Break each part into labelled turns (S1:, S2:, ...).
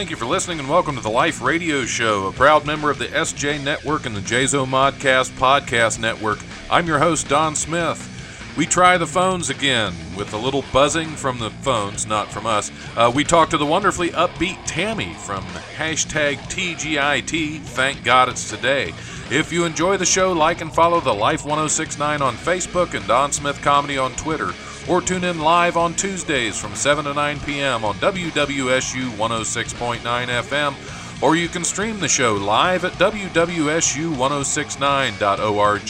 S1: Thank you for listening and welcome to the Life Radio Show, a proud member of the SJ Network and the JZO Modcast Podcast Network. I'm your host, Don Smith. We try the phones again with a little buzzing from the phones, not from us. Uh, we talk to the wonderfully upbeat Tammy from hashtag TGIT. Thank God it's today. If you enjoy the show, like and follow the Life 1069 on Facebook and Don Smith Comedy on Twitter or tune in live on Tuesdays from 7 to 9 p.m. on WWSU 106.9 FM, or you can stream the show live at WWSU1069.org.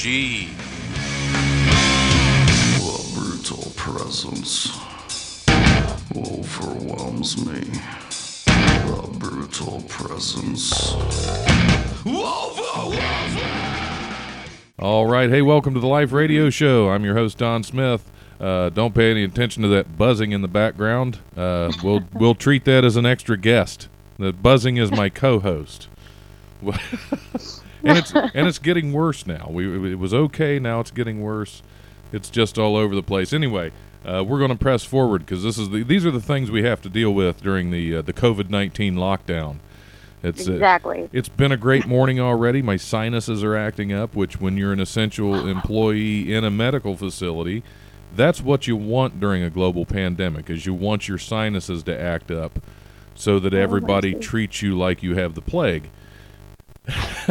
S2: The brutal presence overwhelms me. The brutal presence overwhelms me.
S1: All right. Hey, welcome to the Life Radio Show. I'm your host, Don Smith. Uh, don't pay any attention to that buzzing in the background. Uh, we'll we'll treat that as an extra guest. The buzzing is my co-host, and it's and it's getting worse now. We it was okay. Now it's getting worse. It's just all over the place. Anyway, uh, we're going to press forward because this is the, these are the things we have to deal with during the uh, the COVID nineteen lockdown. It's uh,
S3: Exactly.
S1: it's been a great morning already. My sinuses are acting up, which when you're an essential employee in a medical facility, that's what you want during a global pandemic is you want your sinuses to act up so that everybody
S3: see.
S1: treats you like you have the plague.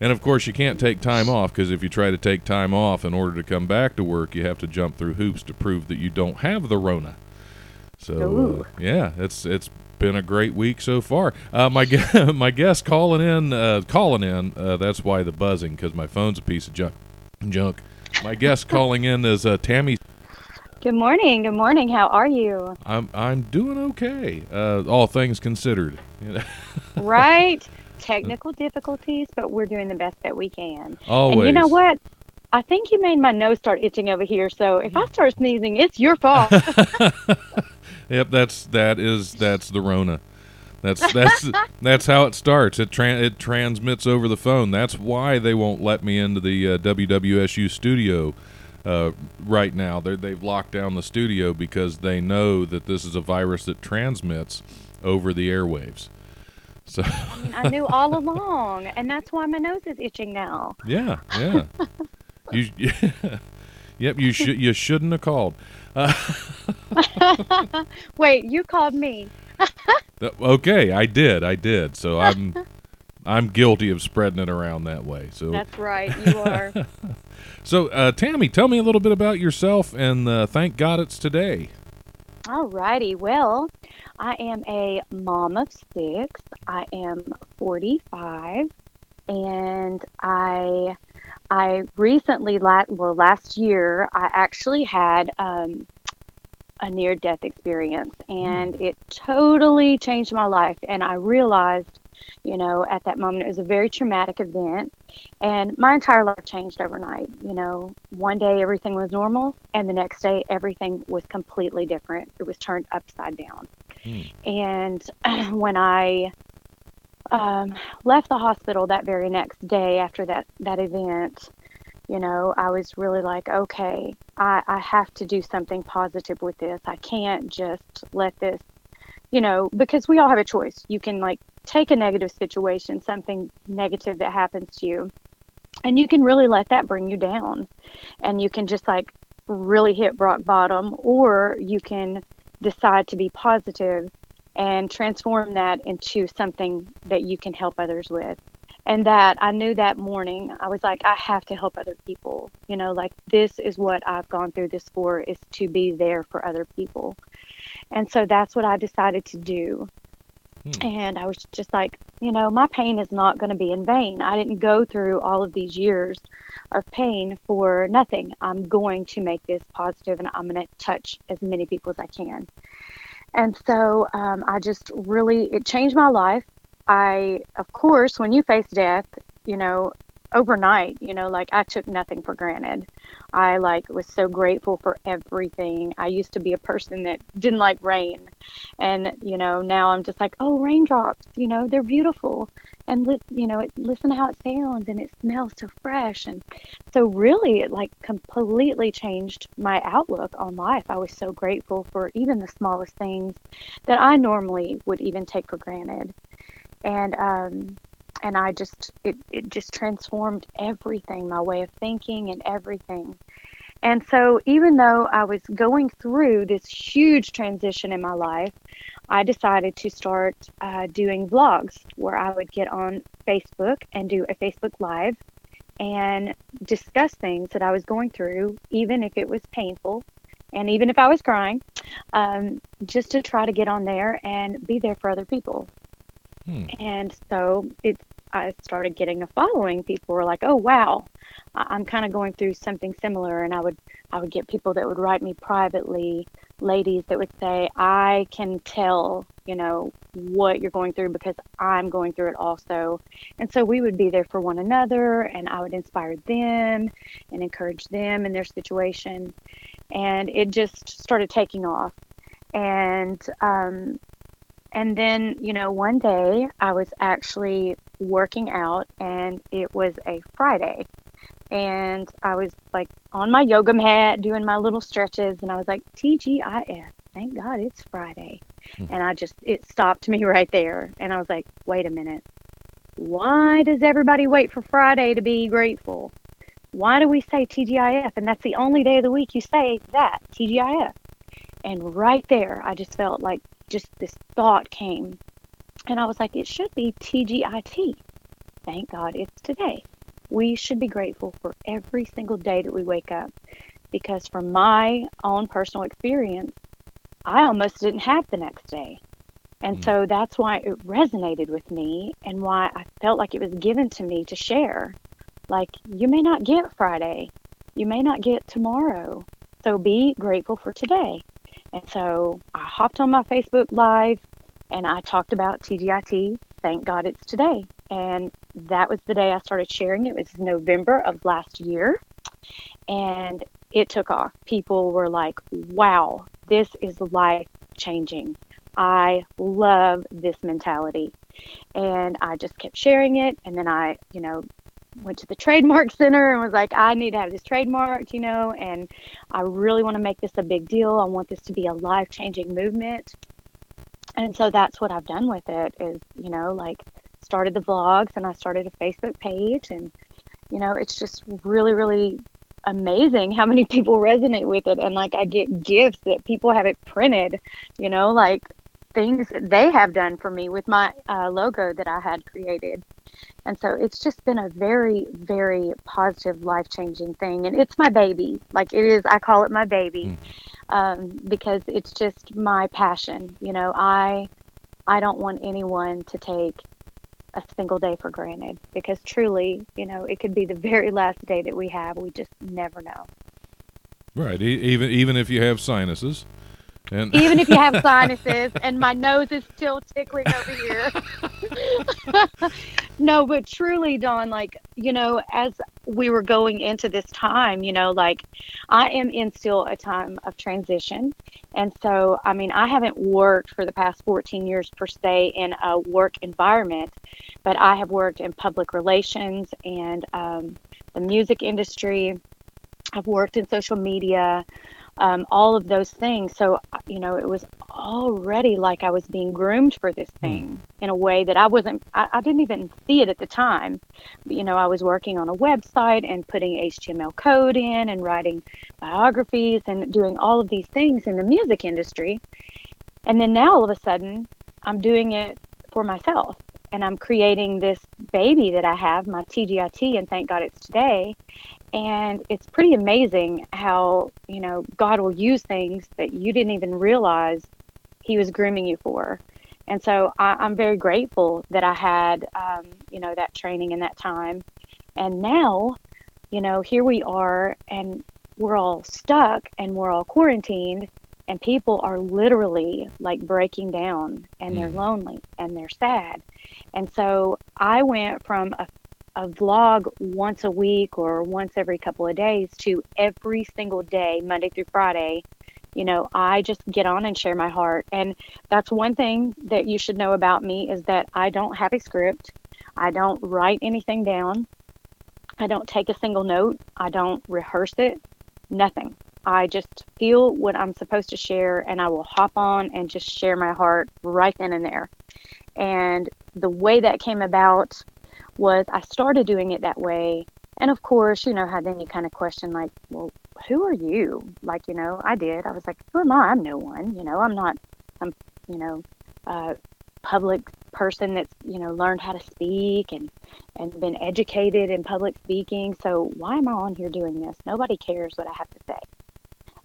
S1: and of course, you can't take time off because if you try to take time off in order to come back to work, you have to jump through hoops to prove that you don't have the Rona. So uh, yeah, it's it's been a great week so far. Uh, my gu- my guest calling in, uh, calling in. Uh, that's why the buzzing because my phone's a piece of junk. Junk. My guest calling in is uh, Tammy.
S3: Good morning. Good morning. How are you?
S1: I'm I'm doing okay, uh, all things considered.
S3: Right? Technical difficulties, but we're doing the best that we can.
S1: always.
S3: And you know what? I think you made my nose start itching over here. So if I start sneezing, it's your fault.
S1: Yep, that's that is that's the Rona. That's that's that's how it starts. It tran it transmits over the phone. That's why they won't let me into the uh, WWSU studio uh, right now. They they've locked down the studio because they know that this is a virus that transmits over the airwaves. So
S3: I knew all along, and that's why my nose is itching now.
S1: yeah, yeah. you yep, you should you shouldn't have called. Uh,
S3: Wait, you called me.
S1: Okay, I did. I did. So I'm I'm guilty of spreading it around that way. So
S3: That's right. You are.
S1: so uh, Tammy, tell me a little bit about yourself and uh, thank God it's today.
S3: All righty. Well, I am a mom of six. I am 45, and I I recently, well, last year, I actually had um, a near death experience, and it totally changed my life. And I realized, you know, at that moment, it was a very traumatic event, and my entire life changed overnight. You know, one day everything was normal, and the next day everything was completely different. It was turned upside down.
S1: Hmm.
S3: And when I um, left the hospital that very next day after that that event, you know, I was really like, okay, I, I have to do something positive with this. I can't just let this, you know, because we all have a choice. You can like take a negative situation, something negative that happens to you, and you can really let that bring you down. And you can just like really hit rock bottom, or you can decide to be positive and transform that into something that you can help others with. And that I knew that morning, I was like, I have to help other people. You know, like this is what I've gone through this for is to be there for other people. And so that's what I decided to do.
S1: Hmm.
S3: And I was just like, you know, my pain is not going to be in vain. I didn't go through all of these years of pain for nothing. I'm going to make this positive and I'm going to touch as many people as I can. And so um, I just really, it changed my life. I, of course, when you face death, you know, overnight, you know, like I took nothing for granted. I like was so grateful for everything. I used to be a person that didn't like rain. And, you know, now I'm just like, oh, raindrops, you know, they're beautiful. And, li- you know, it, listen to how it sounds and it smells so fresh. And so, really, it like completely changed my outlook on life. I was so grateful for even the smallest things that I normally would even take for granted. And, um, and I just it, it just transformed everything, my way of thinking and everything. And so even though I was going through this huge transition in my life, I decided to start uh, doing vlogs where I would get on Facebook and do a Facebook Live and discuss things that I was going through, even if it was painful and even if I was crying, um, just to try to get on there and be there for other people. Hmm. And so it, I started getting a following. People were like, "Oh wow, I'm kind of going through something similar," and I would I would get people that would write me privately, ladies that would say, "I can tell, you know, what you're going through because I'm going through it also," and so we would be there for one another, and I would inspire them and encourage them in their situation, and it just started taking off. And um, and then, you know, one day I was actually working out and it was a Friday. And I was like on my yoga mat doing my little stretches and I was like, TGIF, thank God it's Friday. Mm-hmm. And I just, it stopped me right there. And I was like, wait a minute. Why does everybody wait for Friday to be grateful? Why do we say TGIF? And that's the only day of the week you say that, TGIF. And right there, I just felt like just this thought came. And I was like, it should be TGIT. Thank God it's today. We should be grateful for every single day that we wake up because, from my own personal experience, I almost didn't have the next day. And mm. so that's why it resonated with me and why I felt like it was given to me to share. Like, you may not get Friday, you may not get tomorrow. So be grateful for today. And so I hopped on my Facebook Live and I talked about TGIT. Thank God it's today. And that was the day I started sharing. It was November of last year. And it took off. People were like, wow, this is life changing. I love this mentality. And I just kept sharing it. And then I, you know, went to the trademark center and was like, I need to have this trademarked, you know, and I really want to make this a big deal. I want this to be a life changing movement. And so that's what I've done with it is, you know, like started the vlogs and I started a Facebook page and, you know, it's just really, really amazing how many people resonate with it. And like I get gifts that people have it printed, you know, like things that they have done for me with my uh, logo that I had created. And so it's just been a very, very positive, life changing thing. And it's my baby. Like it is, I call it my baby mm. um, because it's just my passion. You know, I, I don't want anyone to take a single day for granted because truly, you know, it could be the very last day that we have. We just never know.
S1: Right. E- even even if you have sinuses,
S3: and even if you have sinuses and my nose is still tickling over here. no, but truly, Don, like, you know, as we were going into this time, you know, like I am in still a time of transition. And so, I mean, I haven't worked for the past 14 years per se in a work environment, but I have worked in public relations and um, the music industry. I've worked in social media um, all of those things. So, you know, it was already like I was being groomed for this hmm. thing in a way that I wasn't, I, I didn't even see it at the time. But, you know, I was working on a website and putting HTML code in and writing biographies and doing all of these things in the music industry. And then now all of a sudden, I'm doing it for myself and I'm creating this baby that I have, my TGIT, and thank God it's today. And it's pretty amazing how, you know, God will use things that you didn't even realize He was grooming you for. And so I, am very grateful that I had, um, you know, that training and that time. And now, you know, here we are and we're all stuck and we're all quarantined and people are literally like breaking down and they're mm. lonely and they're sad. And so I went from a a vlog once a week or once every couple of days to every single day, Monday through Friday, you know, I just get on and share my heart. And that's one thing that you should know about me is that I don't have a script. I don't write anything down. I don't take a single note. I don't rehearse it. Nothing. I just feel what I'm supposed to share and I will hop on and just share my heart right then and there. And the way that came about was I started doing it that way. And of course, you know how then you kind of question, like, well, who are you? Like, you know, I did. I was like, who am I? I'm no one. You know, I'm not I'm, you know, uh, public person that's, you know, learned how to speak and, and been educated in public speaking. So why am I on here doing this? Nobody cares what I have to say.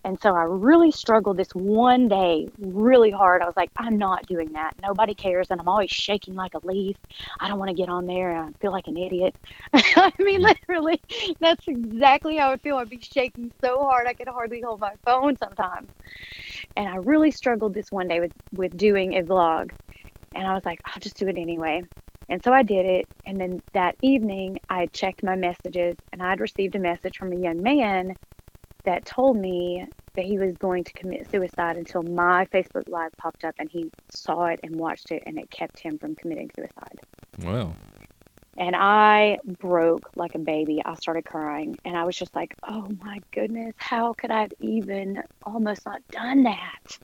S3: And so I really struggled this one day really hard. I was like, I'm not doing that. Nobody cares. And I'm always shaking like a leaf. I don't want to get on there and I feel like an idiot. I mean, mm. literally, that's exactly how I feel. I'd be shaking so hard I could hardly hold my phone sometimes. And I really struggled this one day with, with doing a vlog. And I was like, I'll just do it anyway. And so I did it. And then that evening, I checked my messages and I'd received a message from a young man that told me that he was going to commit suicide until my Facebook Live popped up and he saw it and watched it and it kept him from committing suicide.
S1: Wow.
S3: And I broke like a baby. I started crying and I was just like, oh my goodness, how could I have even almost not done that?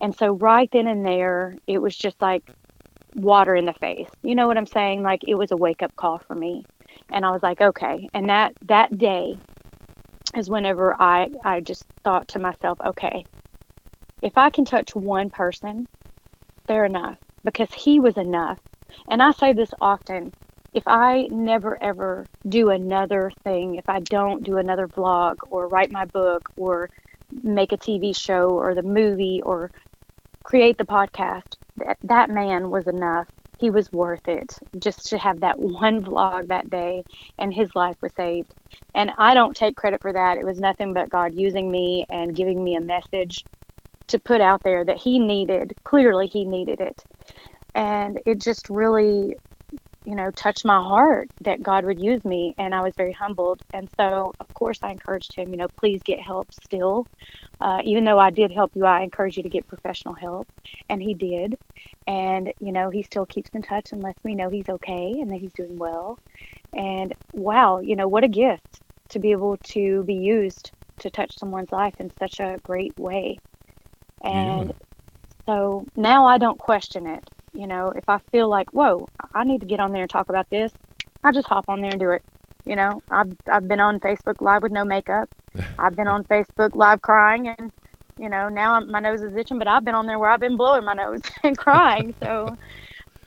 S3: And so, right then and there, it was just like water in the face. You know what I'm saying? Like, it was a wake up call for me. And I was like, okay. And that, that day, is whenever I, I just thought to myself, okay, if I can touch one person, they're enough because he was enough. And I say this often if I never ever do another thing, if I don't do another vlog or write my book or make a TV show or the movie or create the podcast, that, that man was enough he was worth it just to have that one vlog that day and his life was saved. And I don't take credit for that. It was nothing but God using me and giving me a message to put out there that he needed. Clearly, he needed it. And it just really, you know, touched my heart that God would use me. And I was very humbled. And so, of course, I encouraged him, you know, please get help still. Uh, even though I did help you, I encourage you to get professional help. And he did and you know he still keeps in touch and lets me know he's okay and that he's doing well and wow you know what a gift to be able to be used to touch someone's life in such a great way and yeah. so now i don't question it you know if i feel like whoa i need to get on there and talk about this i just hop on there and do it you know i've i've been on facebook live with no makeup i've been on facebook live crying and you know, now I'm, my nose is itching, but I've been on there where I've been blowing my nose and crying. So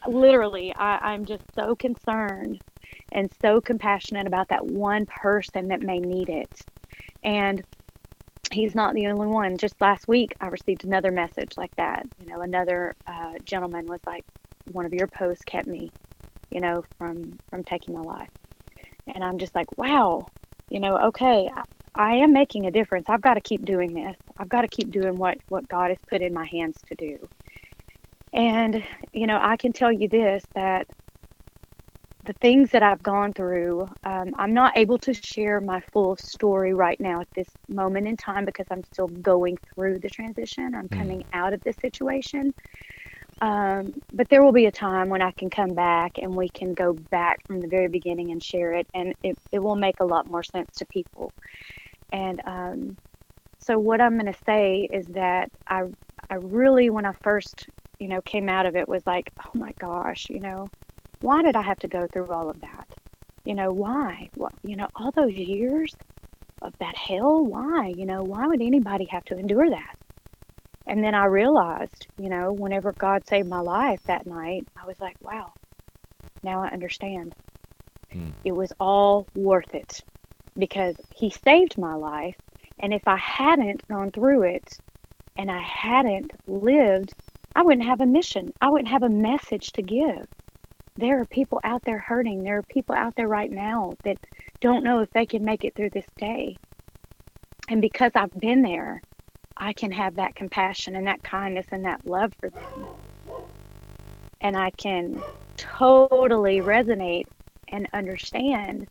S3: literally, I, I'm just so concerned and so compassionate about that one person that may need it. And he's not the only one. Just last week, I received another message like that. You know, another uh, gentleman was like, "One of your posts kept me, you know, from from taking my life." And I'm just like, "Wow, you know, okay, I am making a difference. I've got to keep doing this. I've got to keep doing what what God has put in my hands to do. And you know, I can tell you this that the things that I've gone through, um, I'm not able to share my full story right now at this moment in time because I'm still going through the transition. I'm mm. coming out of this situation. Um, but there will be a time when I can come back and we can go back from the very beginning and share it, and it, it will make a lot more sense to people. And um, so what I'm going to say is that I I really when I first you know came out of it was like oh my gosh you know why did I have to go through all of that you know why what you know all those years of that hell why you know why would anybody have to endure that and then I realized you know whenever God saved my life that night I was like wow now I understand hmm. it was all worth it because he saved my life. And if I hadn't gone through it and I hadn't lived, I wouldn't have a mission. I wouldn't have a message to give. There are people out there hurting. There are people out there right now that don't know if they can make it through this day. And because I've been there, I can have that compassion and that kindness and that love for them. And I can totally resonate and understand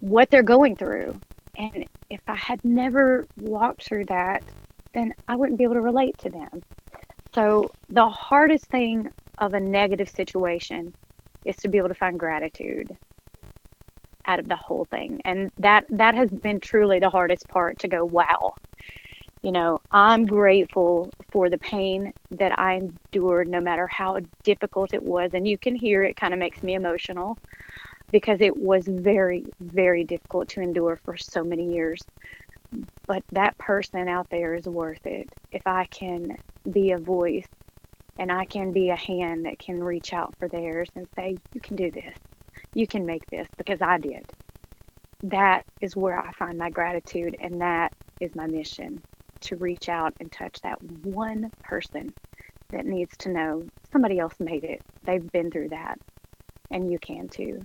S3: what they're going through. And if I had never walked through that, then I wouldn't be able to relate to them. So the hardest thing of a negative situation is to be able to find gratitude out of the whole thing. And that that has been truly the hardest part to go, wow. You know, I'm grateful for the pain that I endured no matter how difficult it was and you can hear it kind of makes me emotional because it was very very difficult to endure for so many years. But that person out there is worth it. If I can be a voice and I can be a hand that can reach out for theirs and say, You can do this. You can make this because I did. That is where I find my gratitude, and that is my mission to reach out and touch that one person that needs to know somebody else made it. They've been through that, and you can too.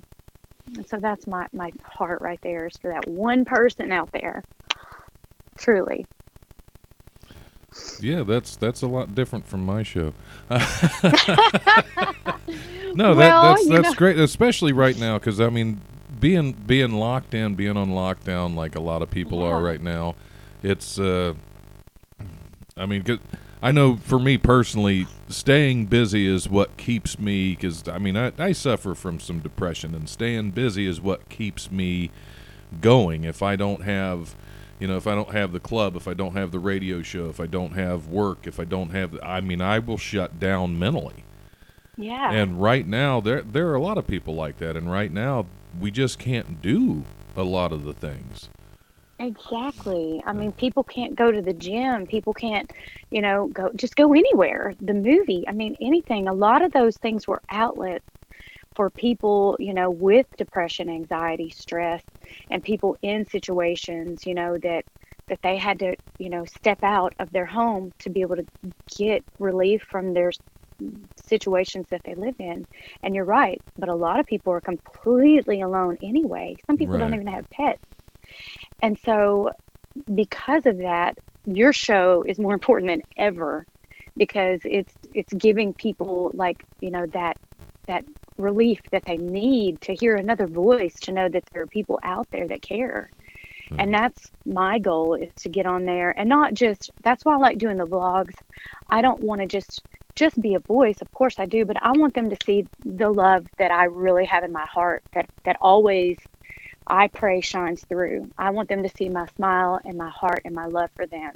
S3: And so that's my, my heart right there is for that one person out there. Truly.
S1: Yeah, that's that's a lot different from my show. no,
S3: Well,
S1: that, that's that's
S3: know-
S1: great, especially right now because I mean, being being locked in, being on lockdown, like a lot of people are right now. It's, uh, I mean, I know for me personally, staying busy is what keeps me. Because I mean, I, I suffer from some depression, and staying busy is what keeps me going. If I don't have you know, if I don't have the club, if I don't have the radio show, if I don't have work, if I don't have, the, I mean, I will shut down mentally.
S3: Yeah.
S1: And right now, there there are a lot of people like that, and right now, we just can't do a lot of the things.
S3: Exactly. I mean, people can't go to the gym. People can't, you know, go just go anywhere. The movie. I mean, anything. A lot of those things were outlets for people, you know, with depression, anxiety, stress, and people in situations, you know, that that they had to, you know, step out of their home to be able to get relief from their situations that they live in. And you're right, but a lot of people are completely alone anyway. Some people don't even have pets. And so, because of that, your show is more important than ever because it's it's giving people like you know that that relief that they need to hear another voice to know that there are people out there that care. Hmm. And that's my goal is to get on there and not just that's why I like doing the vlogs. I don't want to just just be a voice, of course I do, but I want them to see the love that I really have in my heart that that always I pray shines through. I want them to see my smile and my heart and my love for them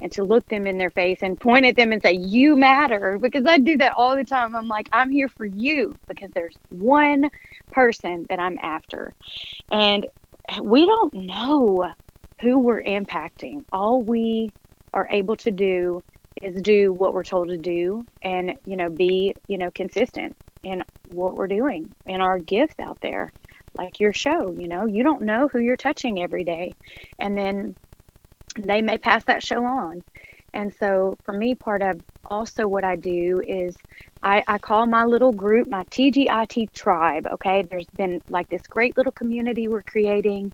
S3: and to look them in their face and point at them and say, You matter. Because I do that all the time. I'm like, I'm here for you because there's one person that I'm after. And we don't know who we're impacting. All we are able to do is do what we're told to do and, you know, be, you know, consistent in what we're doing and our gifts out there like your show you know? You don't know who you're touching every day. And then they may pass that show on. And so for me part of also what i do is I, I call my little group my tgit tribe okay? There's been like this great little community we're creating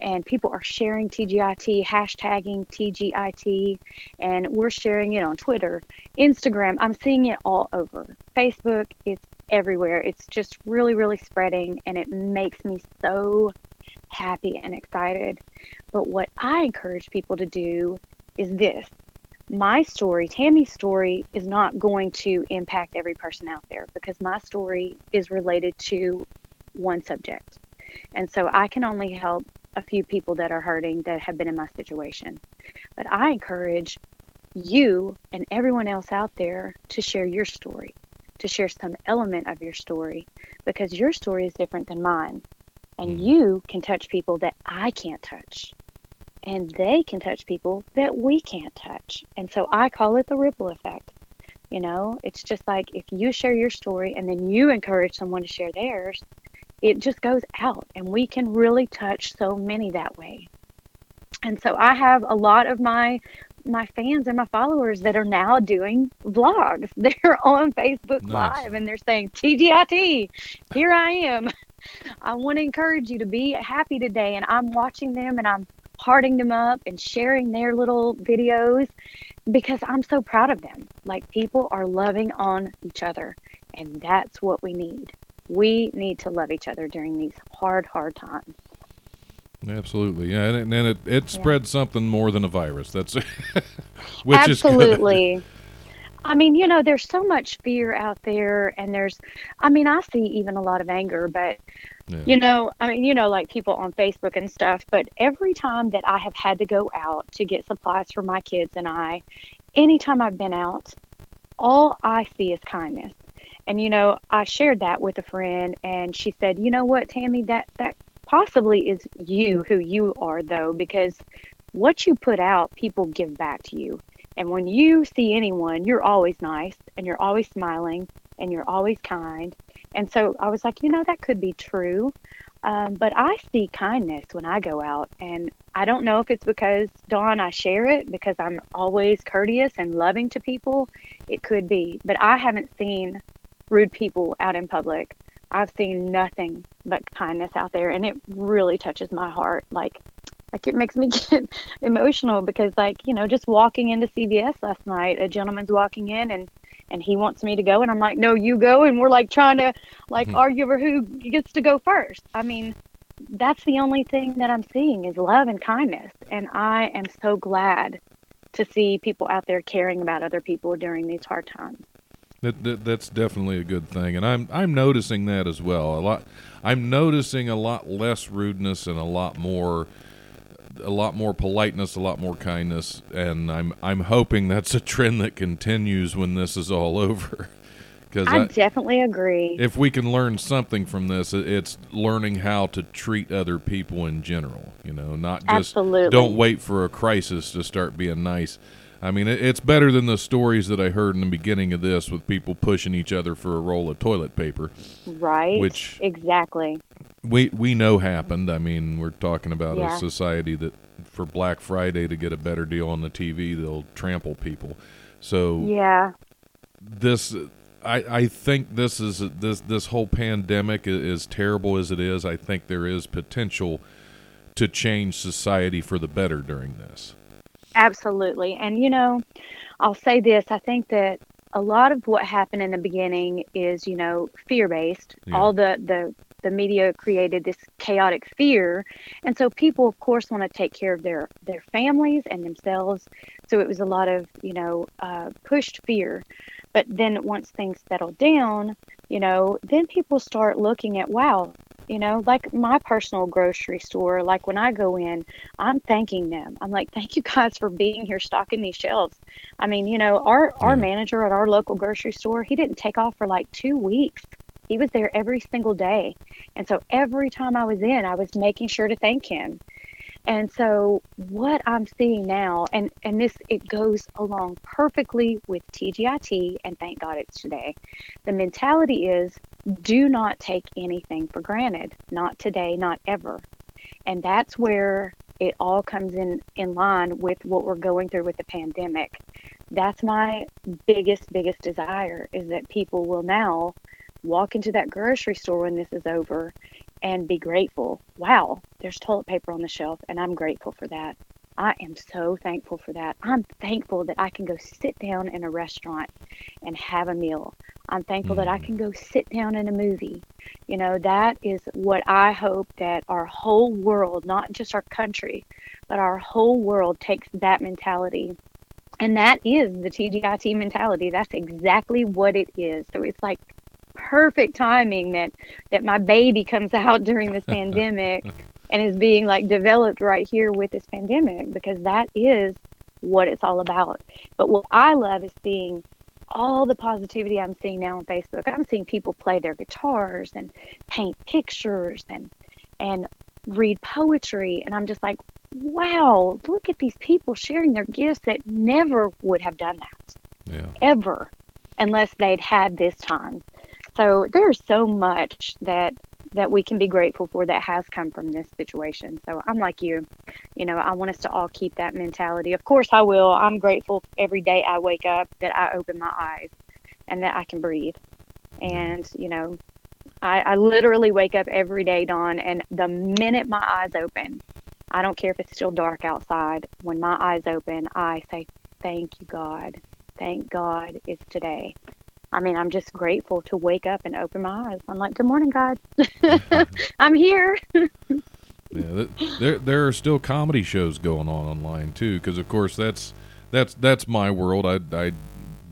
S3: and people are sharing tgit hashtagging tgit and we're sharing it on twitter instagram. I'm seeing it all over. Facebook it's everywhere. It's just really, really spreading, and it makes me so happy and excited. But what I encourage people to do is this my story, Tammy's story, is not going to impact every person out there because my story is related to one subject. And so I can only help a few people that are hurting that have been in my situation. But I encourage you and everyone else out there to share your story to share some element of your story because your story is different than mine. And mm. you can touch people that I can't touch. And they can touch people that we can't touch. And so I call it the ripple effect. You know, it's just like if you share your story and then you encourage someone to share theirs, it just goes out and we can really touch so many that way. And so I have a lot of my my fans and my followers that are now doing vlogs. They're on Facebook
S1: Nice.
S3: Live and they're saying, TGIT, here I am. I want to encourage you to be happy today. And I'm watching them and I'm hearting them up and sharing their little videos because I'm so proud of them. Like people are loving on each other. And that's what we need. We need to love each other during these hard, hard times.
S1: Absolutely, yeah, and, and it it spreads something more than a virus. That's
S3: which absolutely. Is I mean, you know, there's so much fear out there, and there's, I mean, I see even a lot of anger, but yeah. you know, I mean, you know, like people on Facebook and stuff. But every time that I have had to go out to get supplies for my kids and I, anytime I've been out, all I see is kindness. And you know, I shared that with a friend, and she said, "You know what, Tammy? That that possibly is you who you are, though, because what you put out, people give back to you. And when you see anyone, you're always nice, and you're always smiling, and you're always kind. And so I was like, you know, that could be true. Um, but I see kindness when I go out, and I don't know if it's because Don, I share it because I'm always courteous and loving to people. It could be, but I haven't seen rude people out in public. I've seen nothing but kindness out there, and it really touches my heart. Like, like it makes me get emotional because, like, you know, just walking into CVS last night, a gentleman's walking in and and he wants me to go, and I'm like, no, you go, and we're like trying to like mm-hmm. argue over who gets to go first. I mean, that's the only thing that I'm seeing is love and kindness, and I am so glad to see people out there caring about other people during these hard times.
S1: That, that, that's definitely a good thing, and I'm I'm noticing that as well. A lot, I'm noticing a lot less rudeness and a lot more, a lot more politeness, a lot more kindness, and I'm I'm hoping that's a trend that continues when this is all over.
S3: Because I, I, definitely agree.
S1: If we can learn something from this, it's learning how to treat other people in general. You know, not just
S3: Absolutely.
S1: don't wait for a crisis to start being nice I mean, it's better than the stories that I heard in the beginning of this with people pushing each other for a roll of toilet paper.
S3: Right.
S1: Which
S3: exactly
S1: we we know happened. I mean, we're talking about yeah. a society that for Black Friday to get a better deal on the TV, they'll trample people. So
S3: yeah,
S1: this I I think this is this this whole pandemic is terrible as it is. I think there is potential to change society for the better during this.
S3: Absolutely. And, you know, I'll say this I think that a lot of what happened in the beginning is, you know, fear based. Yeah. All the, the, the media created this chaotic fear and so people of course want to take care of their their families and themselves so it was a lot of you know uh, pushed fear but then once things settle down you know then people start looking at wow you know like my personal grocery store like when i go in i'm thanking them. I'm like thank you guys for being here stocking these shelves. I mean you know our our manager at our local grocery store he didn't take off for like two weeks. He was there every single day. And so every time i was in i was making sure to thank him and so what I'm seeing now, and, and this it goes along perfectly with TGIT, and thank God it's today. The mentality is do not take anything for granted. Not today, not ever. And that's where it all comes in, in line with what we're going through with the pandemic. That's my biggest, biggest desire is that people will now walk into that grocery store when this is over and be grateful. Wow, there's toilet paper on the shelf, and I'm grateful for that. I am so thankful for that. I'm thankful that I can go sit down in a restaurant and have a meal. I'm thankful mm. that I mm. can go sit down in a movie. You know, that is what I hope that our whole world, not just our country, but our whole world takes that mentality. And that is the TGIT mentality. That's exactly what it is. So it's like perfect timing that that my baby comes out during this pandemic and is being like developed right here with this pandemic because that is what it's all about. But what I love is seeing all the positivity I'm seeing now on Facebook. I'm seeing people play their guitars and paint pictures and and read poetry and I'm just like, wow, look at these people sharing their gifts that never would have done that.
S1: Yeah.
S3: Ever unless they'd had this time. So there's so much that that we can be grateful for that has come from this situation. So I'm like you, you know, I want us to all keep that mentality. Of course, I will. I'm grateful every day I wake up that I open my eyes and that I can breathe. And, you know, I, I literally wake up every day, Don, and the minute my eyes open, I don't care if it's still dark outside, when my eyes open, I say, Thank you, God. Thank God it's today I mean, I'm just grateful to wake up and open my eyes. I'm like, good morning, God. I'm here.
S1: Yeah, there there are still comedy shows going on online too, because of course that's that's that's my world. I I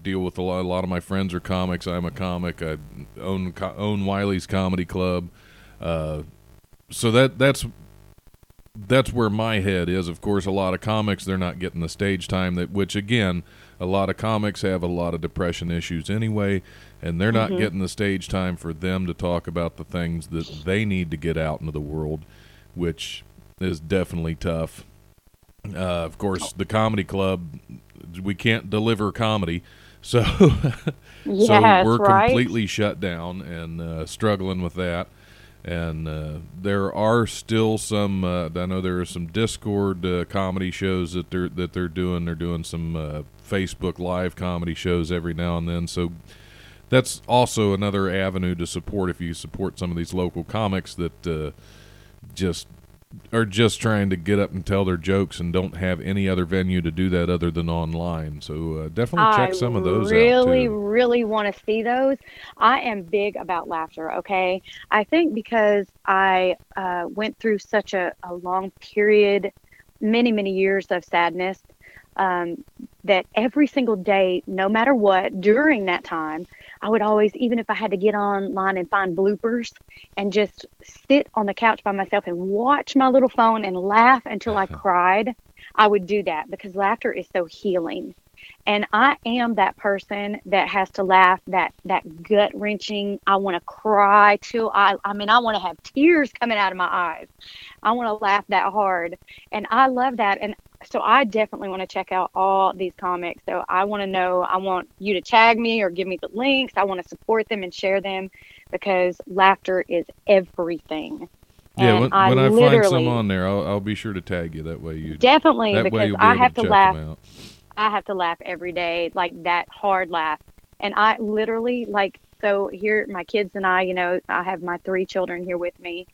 S1: deal with a lot. A lot of my friends are comics. I'm a comic. I own own Wiley's Comedy Club. Uh, so that that's that's where my head is. Of course, a lot of comics they're not getting the stage time that which again, a lot of comics have a lot of depression issues anyway, and they're not
S3: Mhm.
S1: getting the stage time for them to talk about the things that they need to get out into the world, which is definitely tough. Uh, of course, the comedy club we can't deliver comedy, so
S3: Yes,
S1: so we're
S3: right.
S1: completely shut down and uh, struggling with that. And uh, there are still some. Uh, I know there are some Discord uh, comedy shows that they're that they're doing. They're doing some uh, Facebook Live comedy shows every now and then. So that's also another avenue to support if you support some of these local comics that uh, just are just trying to get up and tell their jokes and don't have any other venue to do that other than online. So uh, definitely check
S3: I
S1: some of those
S3: really,
S1: out really
S3: really want to see those. I am big about laughter. Okay, I think because I uh, went through such a, a long period, many, many years of sadness, um, that every single day, no matter what, during that time, I would always, even if I had to get online and find bloopers and just sit on the couch by myself and watch my little phone and laugh until I uh-huh. cried, I would do that because laughter is so healing and I am that person that has to laugh that that gut wrenching. I want to cry till I I mean I want to have tears coming out of my eyes. I want to laugh that hard, and I love that. And so I definitely want to check out all these comics. So I want to know. I want you to tag me or give me the links. I want to support them and share them because laughter is everything.
S1: Yeah,
S3: And
S1: when,
S3: I
S1: when I find some on there, I'll, I'll be sure to tag you. That way you
S3: Definitely because I have
S1: to
S3: to laugh. I have to laugh every day, like that hard laugh. And I literally like so here my kids and I, you know, I have my three children here with me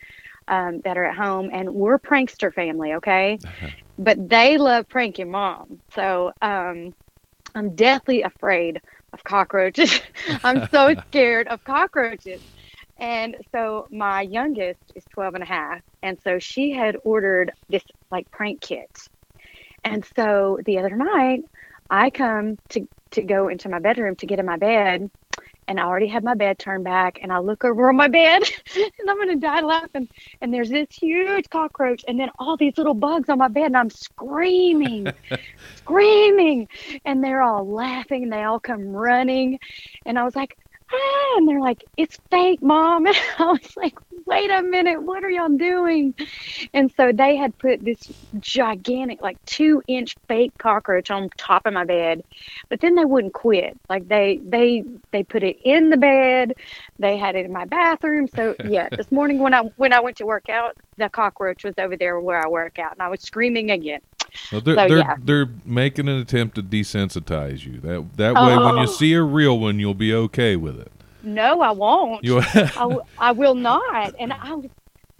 S3: um, that are at home and we're prankster family, okay? but they love pranking mom. So um I'm deathly afraid of cockroaches. I'm so scared of cockroaches. And so my youngest is 12 and a half. And so she had ordered this like prank kit. And so the other night, I come to, to go into my bedroom to get in my bed. And I already had my bed turned back. And I look over on my bed and I'm to die laughing. And there's this huge cockroach. And then all these little bugs on my bed. And I'm screaming, screaming. And they're all laughing. And they all come running. And I was like, ah, and they're like, it's fake, mom. And I was like, wait a minute, what are y'all doing? And so they had put this gigantic, like two inch fake cockroach on top of my bed, but then they wouldn't quit. Like they they they put it in the bed, they had it in my bathroom. So yeah, this morning when I when I went to work out, the cockroach was over there where I work out, and I was screaming again.
S1: Well, they're,
S3: So,
S1: they're,
S3: yeah.
S1: they're making an attempt to desensitize you. That that way, when
S3: Oh.
S1: you see a real one, you'll be okay with it.
S3: No, I won't.
S1: You,
S3: I, w- I will not. And I was,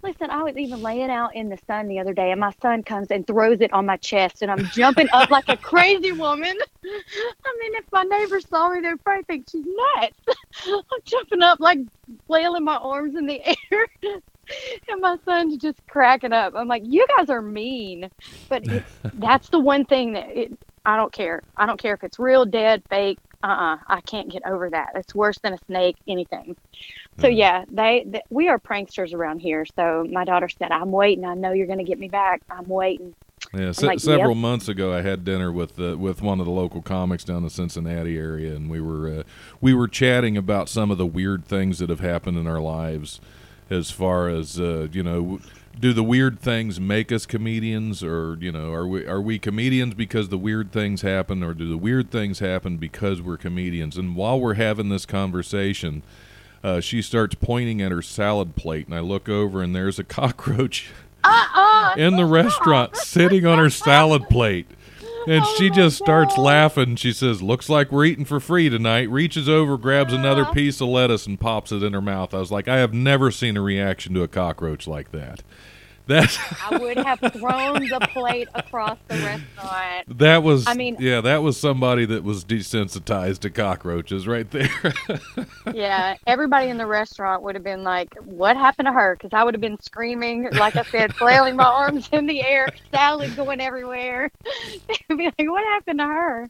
S3: listen, I was even laying out in the sun the other day, and my son comes and throws it on my chest, and I'm jumping up like a crazy woman. I mean, if my neighbors saw me, they'd probably think she's nuts. I'm jumping up, like flailing my arms in the air. And my son's just cracking up. I'm like, you guys are mean. But it's, that's the one thing that it, I don't care. I don't care if it's real, dead, fake. Uh-uh. I can't get over that. It's worse than a snake, anything. So
S1: Mhm.
S3: yeah, they, th we are pranksters around here. So my daughter said, "I'm waiting. I know you're going to get me back. I'm waiting."
S1: yeah, se-
S3: like,
S1: several
S3: yep.
S1: months ago, I had dinner with uh, with one of the local comics down the Cincinnati area, and we were uh, we were chatting about some of the weird things that have happened in our lives, as far as uh, you know. Do the weird things make us comedians, or you know, are we are we comedians because the weird things happen, or do the weird things happen because we're comedians? And while we're having this conversation, uh, she starts pointing at her salad plate, and I look over, and there's a cockroach
S3: Uh-uh.
S1: in the restaurant sitting on her salad plate. And
S3: Oh
S1: she just starts
S3: God.
S1: laughing. She says, Looks like we're eating for free tonight. Reaches over, grabs another
S3: Ah.
S1: piece of lettuce, and pops it in her mouth. I was like, I have never seen a reaction to a cockroach like that. That
S3: I would have thrown the plate across the restaurant.
S1: that was.
S3: I mean-
S1: yeah, that was somebody that was desensitized to cockroaches right there.
S3: Yeah, everybody in the restaurant would have been like, "What happened to her?" Because I would have been screaming, like I said, flailing my arms in the air, salad going everywhere. They'd be like, "What happened to her?"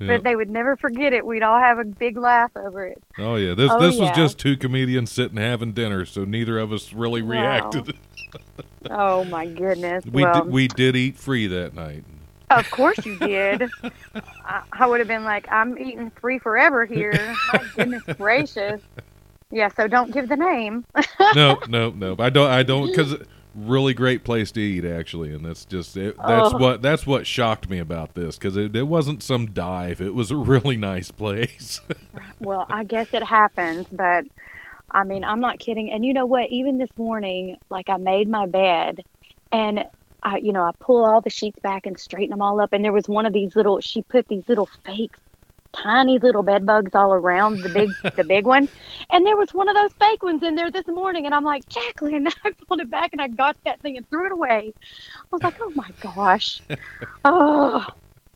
S1: Yeah.
S3: But they would never forget it. We'd all have a big laugh over it.
S1: Oh yeah, this
S3: Oh,
S1: this was just two comedians sitting having dinner, so neither of us really
S3: Wow.
S1: reacted.
S3: Oh my goodness!
S1: We
S3: well,
S1: did, we did eat free that night.
S3: of course you did. I, I would have been like, "I'm eating free forever here." My goodness gracious! Yeah, so don't give the name.
S1: No, no, no. I don't. I don't because really great place to eat actually, and that's just it, that's
S3: Oh.
S1: what that's what shocked me about this because it, it wasn't some dive. It was a really nice place.
S3: Well, I guess it happens, but I mean, I'm not kidding. And you know what? Even this morning, like I made my bed and I, you know, I pull all the sheets back and straighten them all up. And there was one of these little, she put these little fake, tiny little bed bugs all around the big, the big one. And there was one of those fake ones in there this morning. And I'm like, Jacqueline, I pulled it back and I got that thing and threw it away. I was like, oh my gosh. oh,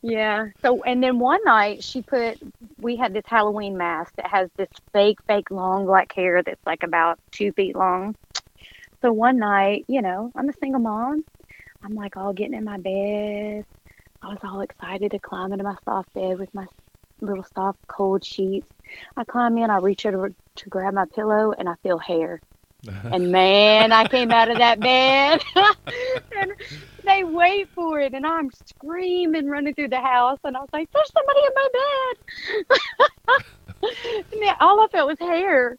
S3: yeah. So, and then one night she put, we had this Halloween mask that has this fake, fake long black hair that's like about two feet long. So one night, you know, I'm a single mom. I'm like all getting in my bed. I was all excited to climb into my soft bed with my little soft cold sheets. I climb in, I reach over to grab my pillow, and I feel hair. And man, I came out of that bed, and they wait for it, and I'm screaming, running through the house, and I was like, "There's somebody in my bed!" and all I felt was hair,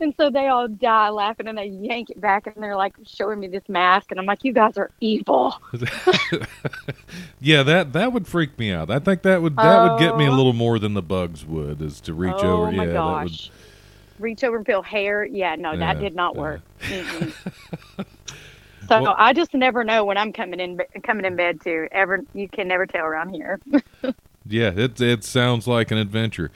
S3: and so they all die laughing, and they yank it back, and they're like showing me this mask, and I'm like, "You guys are evil."
S1: yeah, that that would freak me out. I think that would that would get me a
S3: Oh.
S1: little more than the bugs would, is to reach
S3: oh
S1: over.
S3: my
S1: yeah,
S3: gosh. Reach over and feel hair. Yeah, no, that did not
S1: yeah.
S3: work. Mm-mm. so
S1: Well-
S3: I just never know when I'm coming in coming in bed too. Ever you can never tell around here.
S1: Yeah, it it sounds like an adventure.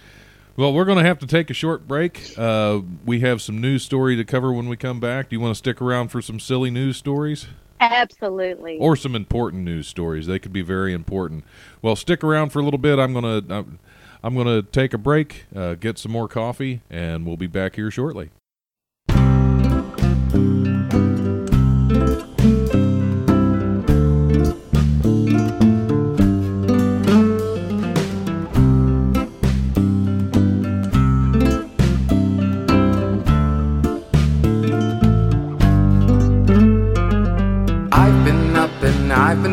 S1: Well, we're going to have to take a short break. Uh, we have some news story to cover when we come back. Do you want to stick around for some silly news stories?
S3: Absolutely.
S1: or some important news stories. They could be very important. Well, stick around for a little bit. I'm gonna I'm, I'm gonna take a break, uh, get some more coffee, and we'll be back here shortly.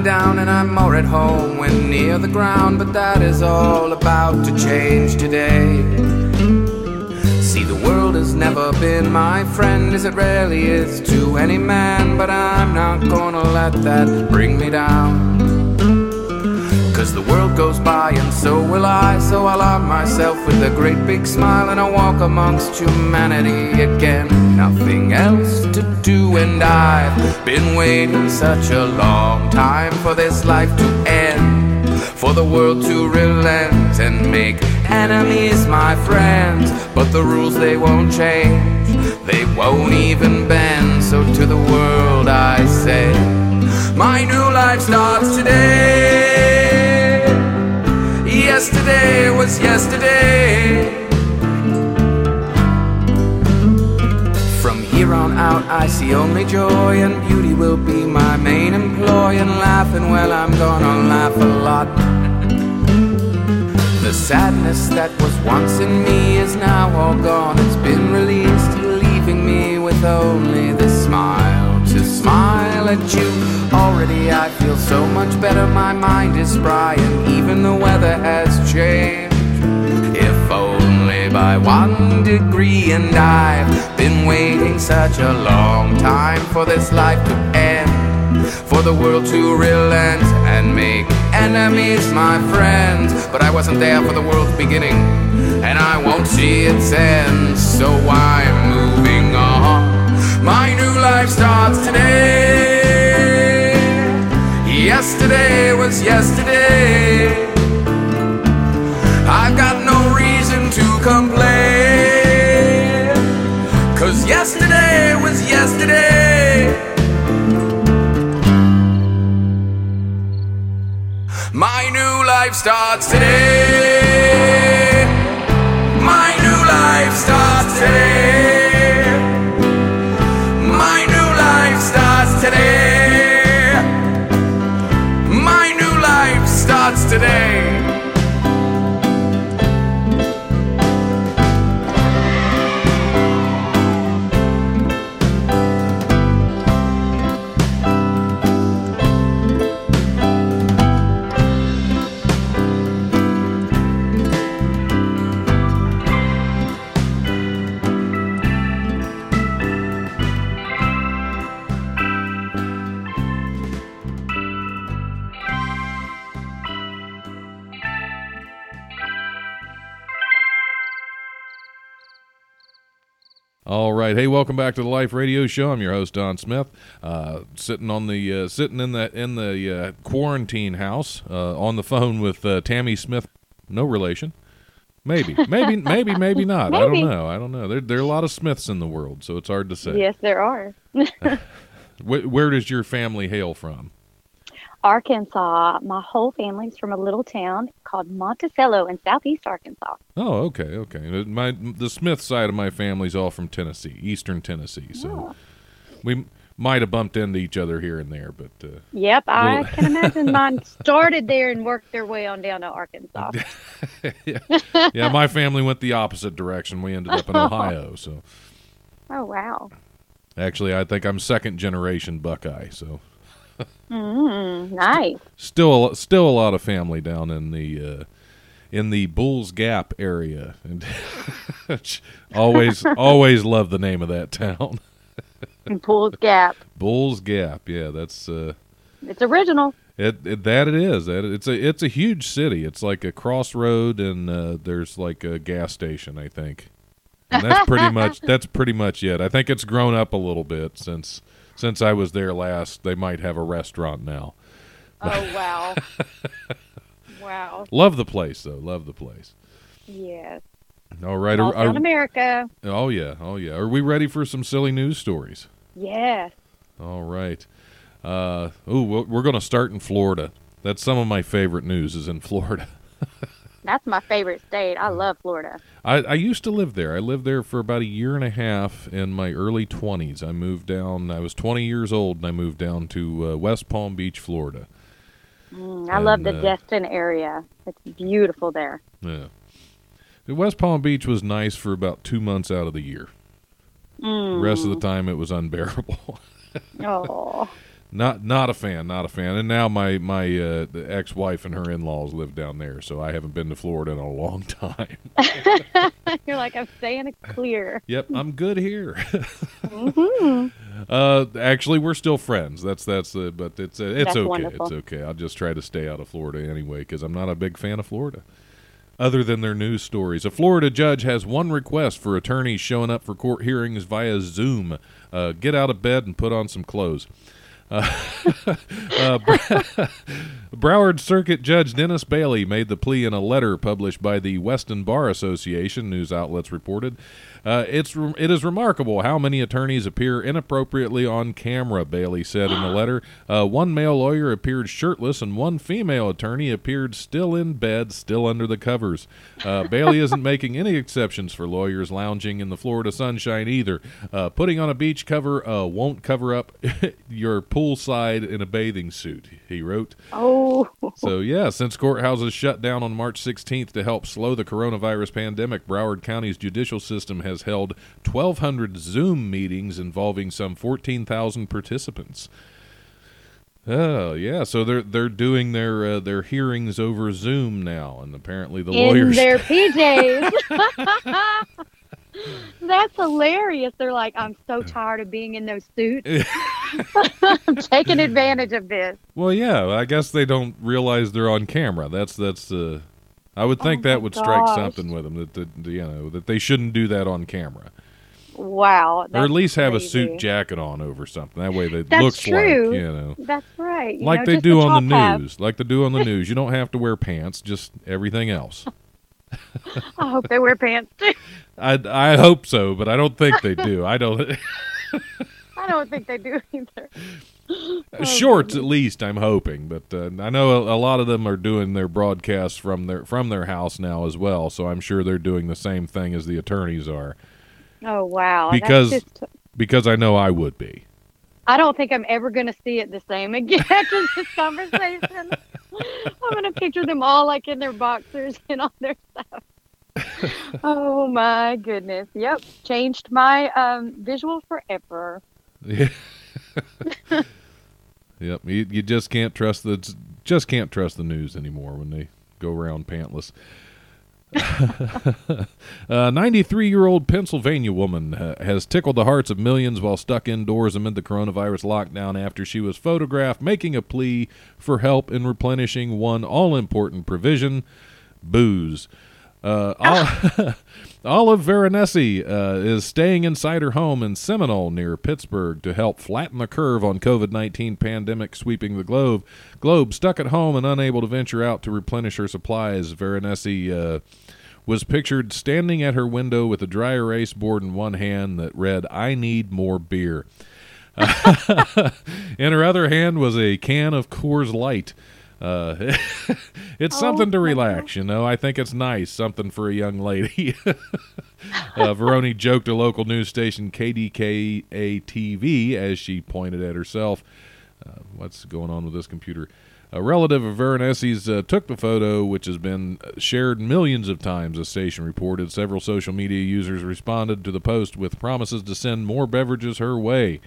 S4: Down and I'm more at home when near the ground, but that is all about to change today. See, the world has never been my friend as it rarely is to any man, but I'm not gonna let that bring me down. Cause the world goes by and so will I, so I'll arm myself with a great big smile and I'll walk amongst humanity again. Nothing else to do, and I've been waiting such a long time for this life to end. For the world to relent and make enemies my friends. But the rules they won't change, they won't even bend. So to the world I say, my new life starts today. Yesterday was yesterday. From here on out, I see only joy, and beauty will be my main employ. And laughing, well, I'm gonna laugh a lot. The sadness that was once in me is now all gone. It's been released, leaving me with only this smile to smile you. Already I feel so much better. My mind is spry, and even the weather has changed. If only by one degree, and I've been waiting such a long time for this life to end. For the world to relent and make enemies my friends. But I wasn't there for the world's beginning, and I won't see its end. So I'm moving on. My new life starts today yesterday was yesterday. I've got no reason to complain. Cause yesterday was yesterday. My new life starts today. My new life starts today. Today.
S1: All right, hey, welcome back to the Life Radio Show. I'm your host Don Smith, uh, sitting on the uh, sitting in the in the uh, quarantine house uh, on the phone with uh, Tammy Smith. No relation, maybe, maybe, maybe, maybe not. I don't know. I don't know. There there are a lot of Smiths in the world, so it's hard to say.
S3: Yes, there are.
S1: Wh- where does your family hail from?
S3: Arkansas. My whole family's from a little town called Monticello in southeast Arkansas.
S1: Oh, okay, okay. My the Smith side of my family's all from Tennessee, Eastern Tennessee. So
S3: Oh.
S1: we might have bumped into each other here and there, but uh,
S3: Yep, I can imagine mine started there and worked their way on down to Arkansas.
S1: yeah. yeah, my family went the opposite direction. We ended up in Ohio. So
S3: Oh wow.
S1: actually, I think I'm second generation Buckeye. So
S3: Mm, nice.
S1: still, still a lot of family down in the uh, in the Bulls Gap area, and always, always love the name of that town,
S3: Bulls Gap.
S1: Bulls Gap. Yeah, that's. Uh,
S3: It's original.
S1: It, it that it is. That it's a it's a huge city. It's like a crossroad, and uh, there's like a gas station, I think. And that's pretty much that's pretty much it. I think it's grown up a little bit since since I was there last. They might have a restaurant now.
S3: Oh wow. wow.
S1: Love the place though. Love the place.
S3: Yes.
S1: All right.
S3: Small
S1: Are, are,
S3: America.
S1: oh yeah. Oh yeah. Are we ready for some silly news stories?
S3: Yes.
S1: All right. Uh, oh, we're, we're going to start in Florida. That's some of my favorite news is in Florida.
S3: That's my favorite state. I love Florida.
S1: I, I used to live there. I lived there for about a year and a half in my early 20s. I moved down, I was 20 years old, and I moved down to uh, West Palm Beach, Florida.
S3: Mm, I love the
S1: uh,
S3: Destin area. It's beautiful there.
S1: Yeah. West Palm Beach was nice for about two months out of the year. The rest of the time, it was unbearable.
S3: Oh.
S1: Not not a fan, not a fan. And now my my uh, the ex-wife and her in-laws live down there, so I haven't been to Florida in a long time.
S3: You're like, I'm staying clear.
S1: Yep, I'm good here.
S3: hmm
S1: Uh, actually, we're still friends. That's that's uh, but it's uh, it's
S3: That's
S1: okay.
S3: wonderful.
S1: It's okay. I'll just try to stay out of Florida anyway because I'm not a big fan of Florida. Other than their news stories, a Florida judge has one request for attorneys showing up for court hearings via Zoom: uh, get out of bed and put on some clothes. Uh, uh, Broward Circuit Judge Dennis Bailey made the plea in a letter published by the Weston Bar Association, news outlets reported. Uh, it's it is remarkable how many attorneys appear inappropriately on camera, Bailey said in the letter. Uh, one male lawyer appeared shirtless, and one female attorney appeared still in bed, still under the covers. Uh, Bailey isn't making any exceptions for lawyers lounging in the Florida sunshine either. Uh, putting on a beach cover uh, won't cover up your poolside in a bathing suit, he wrote.
S3: Oh.
S1: So yeah, since courthouses shut down on March 16th to help slow the coronavirus pandemic, Broward County's judicial system has held 1,200 Zoom meetings involving some 14,000 participants. Oh yeah, so they're they're doing their uh, their hearings over Zoom now, and apparently the
S3: in
S1: lawyers.
S3: their PJs. That's hilarious. They're like, I'm so tired of being in those suits. I'm taking advantage of this.
S1: well, yeah, I guess they don't realize they're on camera. That's that's. Uh, I would think
S3: Oh
S1: that would strike something with them that, that you know that they shouldn't do that on camera.
S3: Wow.
S1: or at least have a suit jacket on over something. That way they
S3: That's
S1: looks
S3: true.
S1: like you know,
S3: That's right. you
S1: like
S3: know,
S1: they do on the
S3: top half.
S1: news, like they do on the news. You don't have to wear pants, just everything else.
S3: I hope they wear pants too.
S1: I I hope so, but I don't think they do. I don't.
S3: I don't think they do either.
S1: Shorts, at least. I'm hoping, but uh, I know a, a lot of them are doing their broadcasts from their from their house now as well. So I'm sure they're doing the same thing as the attorneys are,
S3: Oh wow!
S1: Because-
S3: just-
S1: because I know I would be.
S3: I don't think I'm ever going to see it the same again after this conversation. I'm going to picture them all like in their boxers and all their stuff. oh my goodness! Yep, changed my um, visual forever.
S1: Yeah. Yep. You, you just can't trust the just can't trust the news anymore when they go around pantless. A 93 year old Pennsylvania woman uh, has tickled the hearts of millions while stuck indoors amid the coronavirus lockdown after she was photographed making a plea for help in replenishing one all important provision booze. Uh, Ol- Olive Veronesi uh, is staying inside her home in Seminole near Pittsburgh to help flatten the curve on COVID-19 pandemic sweeping the globe. Globe stuck at home and unable to venture out to replenish her supplies. Veronesi uh, was pictured standing at her window with a dry erase board in one hand that read, "I need more beer." in her other hand was a can of Coors Light. Uh, it's
S3: Oh,
S1: something to relax, you know. I think it's nice, something for a young lady. uh, Veroni joked to local news station KDKA TV as she pointed at herself. Uh, what's going on with this computer? A relative of Veronesi's uh, took the photo, which has been shared millions of times, the station reported. Several social media users responded to the post with promises to send more beverages her way.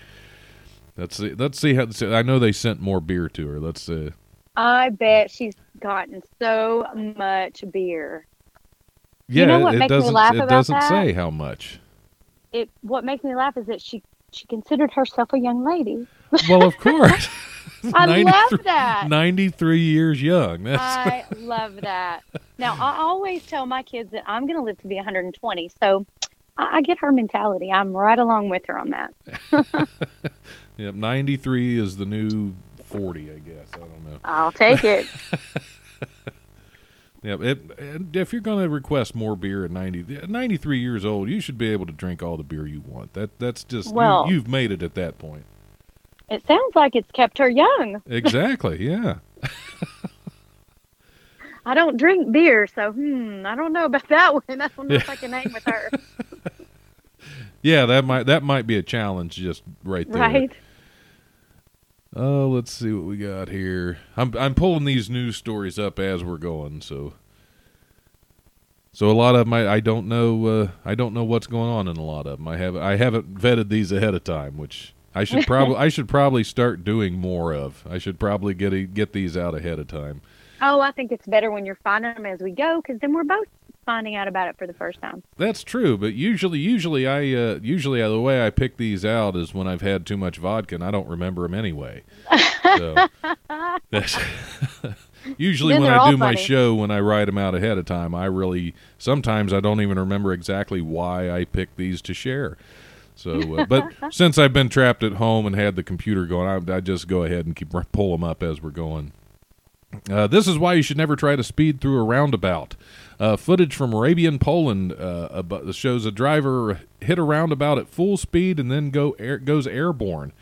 S1: Let's see. Let's see how. I know they sent more beer to her. Let's. Uh,
S3: I bet she's gotten so much beer.
S1: yeah,
S3: know what
S1: it
S3: makes me
S1: doesn't.
S3: laugh
S1: it
S3: about
S1: doesn't
S3: that?
S1: say how much.
S3: It what makes me laugh is that she she considered herself a young lady.
S1: Well, of course.
S3: I
S1: 93
S3: love that.
S1: 93 years young. That's,
S3: I love that. Now, I always tell my kids that I'm going to live to be 120. So I, I get her mentality. I'm right along with her on that.
S1: yep, 93 is the new 40, I guess. I don't know.
S3: I'll take it.
S1: yeah, it, and if you're going to request more beer at 90, at 93 years old, you should be able to drink all the beer you want. That That's just,
S3: Well-
S1: you, you've made it at that point.
S3: It sounds like it's kept her young.
S1: Exactly, yeah.
S3: I don't drink beer, so hmm, I don't know about that one. I don't know if I can hang with her.
S1: Yeah, that might that might be a challenge just right there.
S3: right?
S1: Oh, let's see what we got here. I'm I'm pulling these news stories up as we're going, so so a lot of them I, I don't know uh, I don't know what's going on in a lot of them. I have I haven't vetted these ahead of time, which I should probably I should probably start doing more of. I should probably get a, get these out ahead of time.
S3: Oh, I think it's better when you're finding them as we go, because then we're both finding out about it for the first time.
S1: That's true, but usually usually I uh, usually the way I pick these out is when I've had too much vodka and I don't remember them anyway. So that's usually when I do my show when I write them out ahead of time, I really sometimes I don't even remember exactly why I picked these to share. So, uh, but since I've been trapped at home and had the computer going, I, I just go ahead and keep pull them up as we're going. Uh, this is why you should never try to speed through a roundabout. Uh, footage from Arabian Poland uh, shows a driver hit a roundabout at full speed and then go air, goes airborne.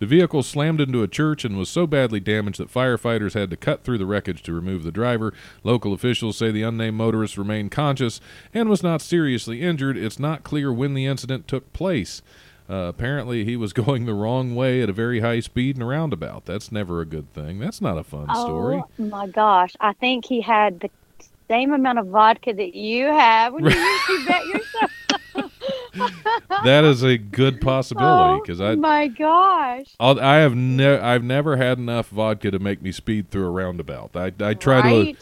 S1: The vehicle slammed into a church and was so badly damaged that firefighters had to cut through the wreckage to remove the driver. Local officials say the unnamed motorist remained conscious and was not seriously injured. It's not clear when the incident took place. Uh, apparently, he was going the wrong way at a very high speed in a roundabout. That's never a good thing. That's not a fun story.
S3: Oh my gosh! I think he had the same amount of vodka that you have when you usually bet yourself.
S1: That is a good possibility because
S3: oh
S1: I
S3: my gosh!
S1: I'll, I have never I've never had enough vodka to make me speed through a roundabout. I I try to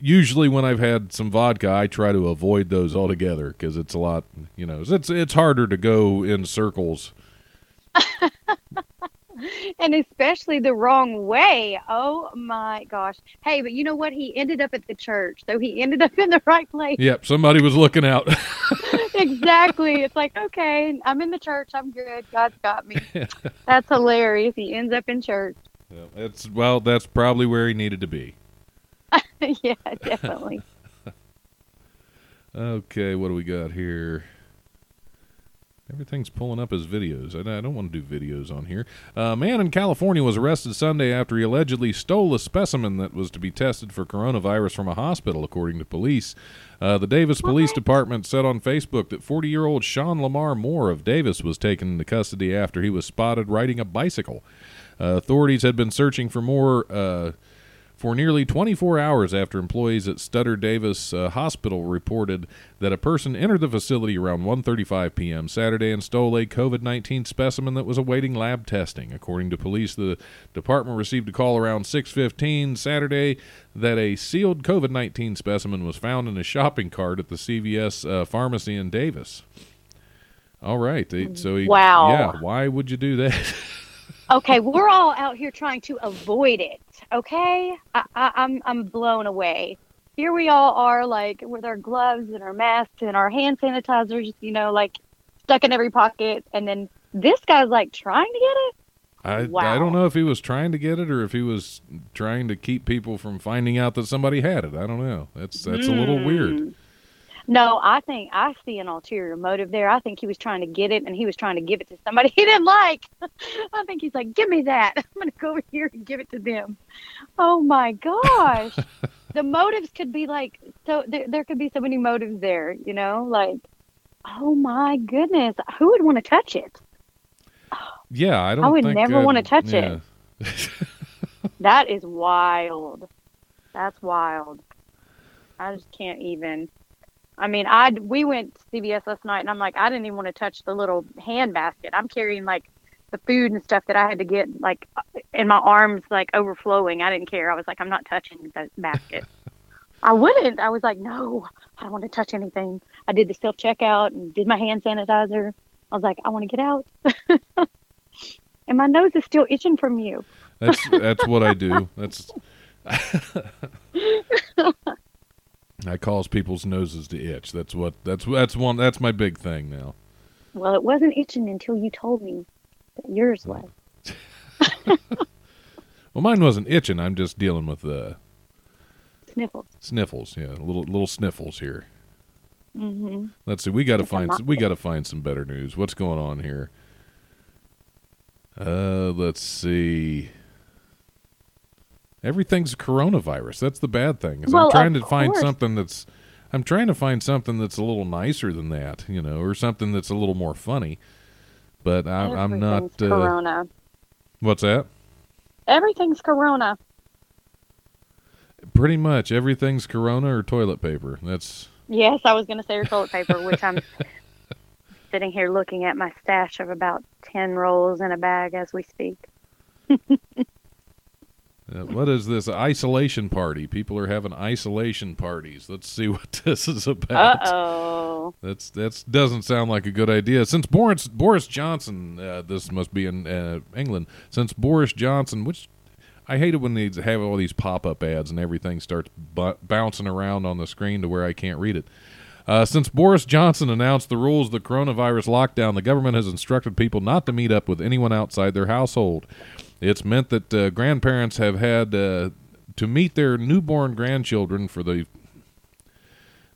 S1: usually when I've had some vodka, I try to avoid those altogether because it's a lot. You know, it's it's harder to go in circles.
S3: and especially the wrong way. Oh my gosh! Hey, but you know what? He ended up at the church, so he ended up in the right place.
S1: Yep, somebody was looking out.
S3: exactly. It's like, okay, I'm in the church. I'm good. God's got me. That's hilarious. He ends up in church.
S1: Yep, it's well, that's probably where he needed to be.
S3: yeah, definitely.
S1: Okay, what do we got here? Everything's pulling up as videos. I, I don't want to do videos on here. A man in California was arrested Sunday after he allegedly stole a specimen that was to be tested for coronavirus from a hospital, according to police. Uh, the Davis Police Department said on Facebook that 40 year old Sean Lamar Moore of Davis was taken into custody after he was spotted riding a bicycle. Uh, authorities had been searching for Moore. For nearly 24 hours after employees at Sutter Davis uh, Hospital reported that a person entered the facility around 1:35 p.m. Saturday and stole a COVID-19 specimen that was awaiting lab testing. According to police, the department received a call around 6:15 Saturday that a sealed COVID-19 specimen was found in a shopping cart at the CVS uh, pharmacy in Davis. All right, so he,
S3: Wow.
S1: yeah, why would you do that?
S3: okay, we're all out here trying to avoid it. Okay, I, I, I'm I'm blown away. Here we all are, like with our gloves and our masks and our hand sanitizers, you know, like stuck in every pocket, and then this guy's like trying to get it.
S1: I, I don't know if he was trying to get it or if he was trying to keep people from finding out that somebody had it. I don't know. That's that's a little weird.
S3: Hmm. No, I think I see an ulterior motive there. I think he was trying to get it, and he was trying to give it to somebody he didn't like. I think he's like, "Give me that. I'm going to go over here and give it to them." Oh my gosh, the motives could be like so. There, there could be so many motives there. You know, like, oh my goodness, who would want to touch it?
S1: Yeah, I don't.
S3: would
S1: think
S3: never
S1: never
S3: wanna touch it. That is wild. That's wild. I just can't even. I mean, I we went to CVS last night, and I'm like, I didn't even want to touch the little hand basket. I'm carrying like the food and stuff that I had to get like in my arms, like overflowing. I didn't care. I was like, I'm not touching the basket. I wouldn't. I was like, no, I don't want to touch anything. I did the self checkout and did my hand sanitizer. I was like, I want to get out. and my nose is still itching from you.
S1: That's that's what I do. That's I cause people's noses to itch. That's what that's that's one that's my big thing now.
S3: Well, it wasn't itching until you told me that yours was.
S1: Well, mine wasn't itching. I'm just dealing with uh,
S3: Sniffles.
S1: sniffles. Yeah, little little sniffles here.
S3: hmm
S1: Let's see. We got to find.
S3: lot.
S1: We got to find some better news. What's going on here? Uh, let's see. Everything's coronavirus. That's the bad thing.
S3: Well,
S1: I'm trying to find something that's. I'm trying to find something that's a little nicer than that, you know, or something that's a little more funny. But I, I'm not. Uh,
S3: corona.
S1: what's that?
S3: Everything's corona.
S1: Pretty much everything's Corona or toilet paper. That's
S3: Yes, I was going to say your toilet paper, which I'm sitting here looking at my stash of about 10 rolls in a bag as we speak.
S1: Uh, what is this isolation party? People are having isolation parties. Let's see what this is
S3: Uh
S1: about.
S3: oh.
S1: That's that's doesn't sound like a good idea. Since Boris Boris Johnson, uh, this must be in uh, England. Since Boris Johnson, which I hate it when they have all these pop up ads and everything starts bu- bouncing around on the screen to where I can't read it. Uh, since Boris Johnson announced the rules of the coronavirus lockdown, the government has instructed people not to meet up with anyone outside their household. It's meant that uh, grandparents have had uh, to meet their newborn grandchildren for the.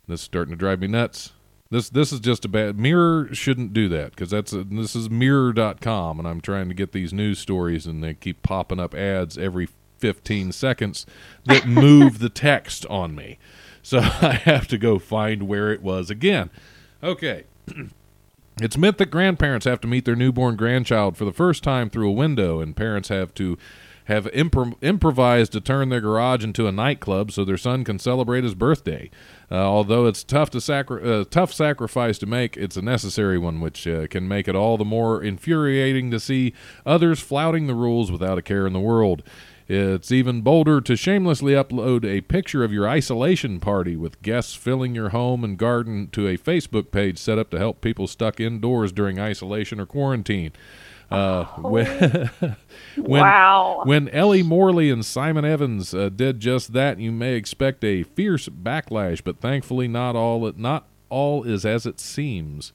S1: This is starting to drive me nuts. This this is just a bad. Mirror shouldn't do that because that's a, this is Mirror.com, and I'm trying to get these news stories, and they keep popping up ads every 15 seconds that move the text on me. So I have to go find where it was again. Okay. It's meant that grandparents have to meet their newborn grandchild for the first time through a window, and parents have to have impro- improvised to turn their garage into a nightclub so their son can celebrate his birthday. Uh, although it's tough to sacri- uh, tough sacrifice to make, it's a necessary one, which uh, can make it all the more infuriating to see others flouting the rules without a care in the world. It's even bolder to shamelessly upload a picture of your isolation party with guests filling your home and garden to a Facebook page set up to help people stuck indoors during isolation or quarantine. Uh, when, when,
S3: wow.
S1: when Ellie Morley and Simon Evans uh, did just that, you may expect a fierce backlash, but thankfully not all not all is as it seems.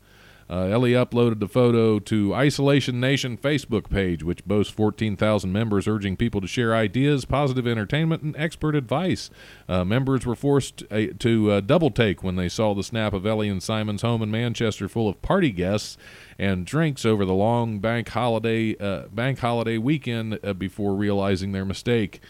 S1: Uh, Ellie uploaded the photo to Isolation Nation Facebook page, which boasts 14,000 members, urging people to share ideas, positive entertainment, and expert advice. Uh, members were forced uh, to uh, double take when they saw the snap of Ellie and Simon's home in Manchester full of party guests and drinks over the long bank holiday uh, bank holiday weekend uh, before realizing their mistake.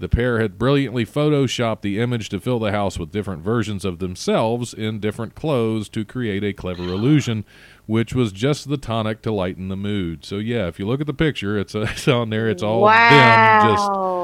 S1: The pair had brilliantly photoshopped the image to fill the house with different versions of themselves in different clothes to create a clever illusion, which was just the tonic to lighten the mood. So yeah, if you look at the picture, it's, uh, it's on there. It's all them. Just
S3: wow.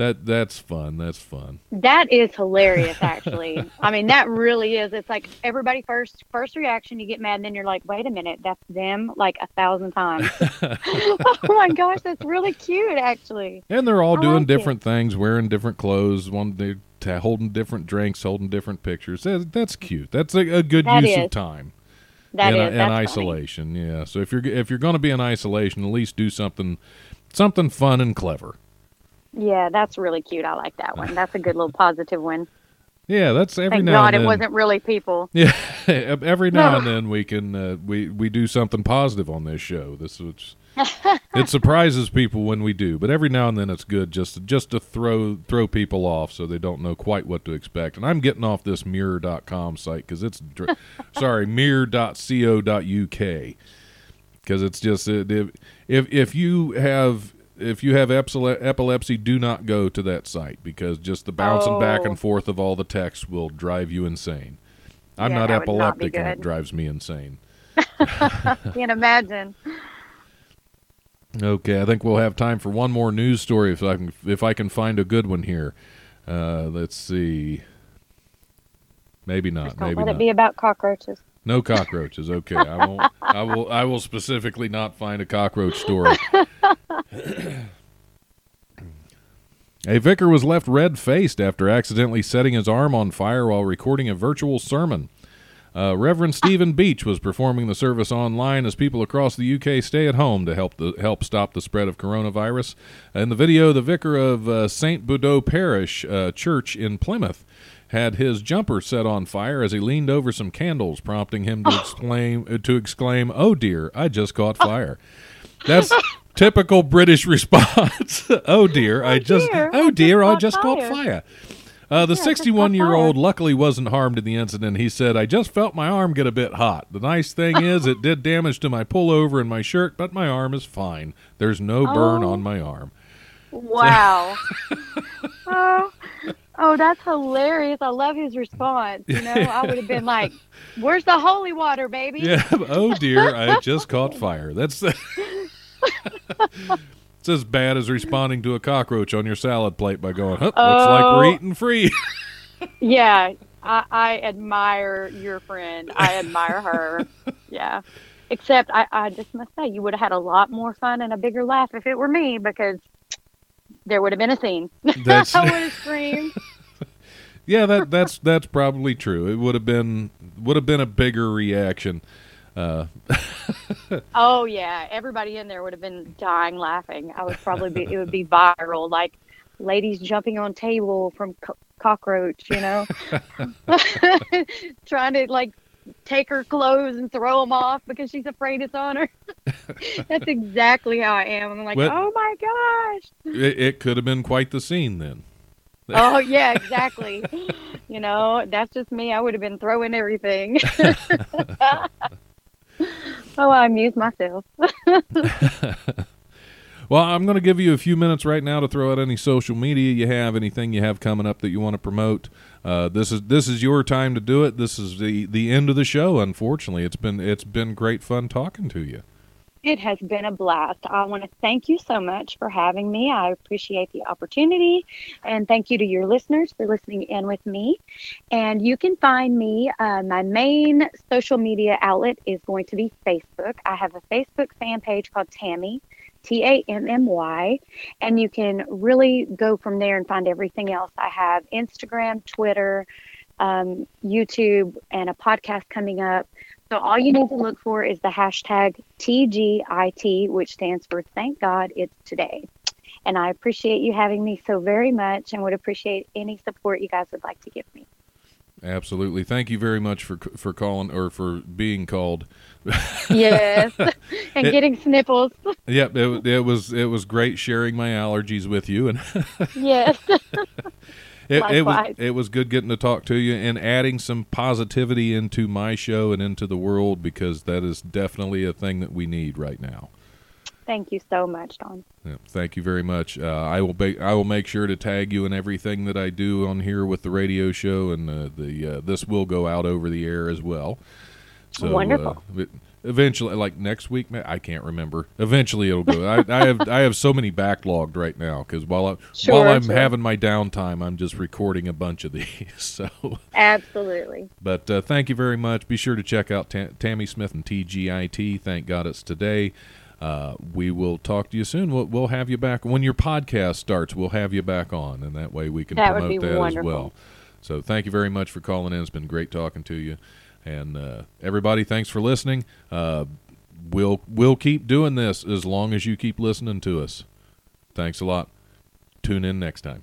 S1: That that's fun. That's fun.
S3: That is hilarious, actually. I mean, that really is. It's like everybody first first reaction, you get mad, and then you're like, wait a minute, that's them like a thousand times. oh my gosh, that's really cute, actually.
S1: And they're all
S3: I
S1: doing
S3: like it.
S1: different things, wearing different clothes. One they t- holding different drinks, holding different pictures. That, that's cute. That's a, a good
S3: That
S1: use
S3: is.
S1: of time.
S3: That
S1: in,
S3: is
S1: in
S3: that's funny.
S1: isolation. Yeah. So if you're if you're going to be in isolation, at least do something something fun and clever.
S3: Yeah, that's really cute. I like that one. That's a good little positive one.
S1: Yeah, that's every
S3: Thank
S1: now
S3: God
S1: and then.
S3: it wasn't really people.
S1: Yeah, every now and then we can uh, we we do something positive on this show. This is it surprises people when we do, but every now and then it's good just to, just to throw throw people off so they don't know quite what to expect. And I'm getting off this mirror.com site because it's dr- sorry mirror.co.uk because it's just it, if if you have if you have epilepsy, do not go to that site because just the bouncing back
S3: Oh.
S1: and forth of all the text will drive you insane. I'm
S3: Yeah,
S1: not
S3: would not
S1: epileptic and it drives me insane.
S3: Can't imagine.
S1: Okay, I think we'll have time for one more news story if I can if I can find a good one here. Uh, let's see. Maybe not.
S3: Just don't
S1: Maybe
S3: let
S1: not.
S3: it be about cockroaches.
S1: No cockroaches. Okay, I won't. I will. I will specifically not find a cockroach story. a vicar was left red-faced after accidentally setting his arm on fire while recording a virtual sermon. Uh, Reverend Stephen Beach was performing the service online as people across the UK stay at home to help the, help stop the spread of coronavirus. In the video, the vicar of uh, St. Budeaux Parish uh, Church in Plymouth had his jumper set on fire as he leaned over some candles, prompting him to exclaim, uh, to exclaim, "Oh dear, I just caught fire." That's typical British response. oh dear, I just
S3: dear,
S1: oh dear, I
S3: just
S1: just
S3: caught fire."
S1: Uh, the
S3: just caught
S1: 61 year old luckily wasn't harmed in the incident. He said, I just felt my arm get a bit hot. The nice thing is, it did damage to my pullover and my shirt, but my arm is fine. There's no burn
S3: Oh.
S1: on my arm.
S3: Wow. oh, oh, that's hilarious. I love his response. You know, I would have been like, "Where's the holy water, baby?"
S1: Yeah, oh dear, I just caught fire. That's it's as bad as responding to a cockroach on your salad plate by going, huh, looks like we're
S3: Oh.
S1: eating free.
S3: Yeah, I, I admire your friend. I admire her. Yeah. Except I, I just must say you would have had a lot more fun and a bigger laugh if it were me because there would have been a scene.
S1: That's
S3: I would have screamed.
S1: Yeah, that that's that's probably true. It would have been would have been a bigger reaction. Uh,
S3: Oh yeah, everybody in there would have been dying laughing. I would probably be it would be viral like ladies jumping on table from co- cockroach, you know. Trying to like take her clothes and throw them off because she's afraid it's on her. That's exactly how I am. I'm like, "Oh my gosh."
S1: it, it could have been quite the scene then.
S3: Oh yeah, exactly. you know, that's just me. I would have been throwing everything. oh, I amuse myself.
S1: Well, I'm going to give you a few minutes right now to throw out any social media you have, anything you have coming up that you want to promote. Uh, this is this is your time to do it. This is the the end of the show. Unfortunately, it's been it's been great fun talking to you.
S3: It has been a blast. I want to thank you so much for having me. I appreciate the opportunity. And thank you to your listeners for listening in with me. And you can find me, uh, my main social media outlet is going to be Facebook. I have a Facebook fan page called Tammy. T A M M Y, and you can really go from there and find everything else. I have Instagram, Twitter, um, YouTube, and a podcast coming up. So all you need to look for is the hashtag TGIT, which stands for Thank God It's Today. And I appreciate you having me so very much and would appreciate any support you guys would like to give me.
S1: Absolutely. Thank you very much for for calling or for being called.
S3: yes, and
S1: It-
S3: getting sniffles.
S1: Yep, it, it was it was great sharing my allergies with you, and
S3: yes,
S1: it, it was it was good getting to talk to you and adding some positivity into my show and into the world because that is definitely a thing that we need right now.
S3: thank you so much, Don.
S1: Yeah, thank you very much. Uh, I will ba- I will make sure to tag you in everything that I do on here with the radio show, and uh, the uh, this will go out over the air as well. So,
S3: Wonderful.
S1: Uh, eventually, like next week, I can't remember. Eventually, it'll go. I, I have I have so many backlogged right now because while I,
S3: Sure,
S1: while I'm
S3: sure.
S1: having my downtime, I'm just recording a bunch of these. So,
S3: Absolutely.
S1: but uh, thank you very much. Be sure to check out Ta- Tammy Smith and TGIT. Thank God it's today. Uh, we will talk to you soon. We'll, we'll have you back when your podcast starts. We'll have you back on, and that way we can
S3: That
S1: promote that as well. So thank you very much for calling in. It's been great talking to you, and uh, everybody, thanks for listening. Uh, we'll we'll keep doing this as long as you keep listening to us. Thanks a lot. Tune in next time.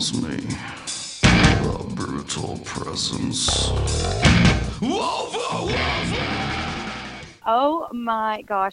S2: me. Brutal presence.
S3: Oh my gosh,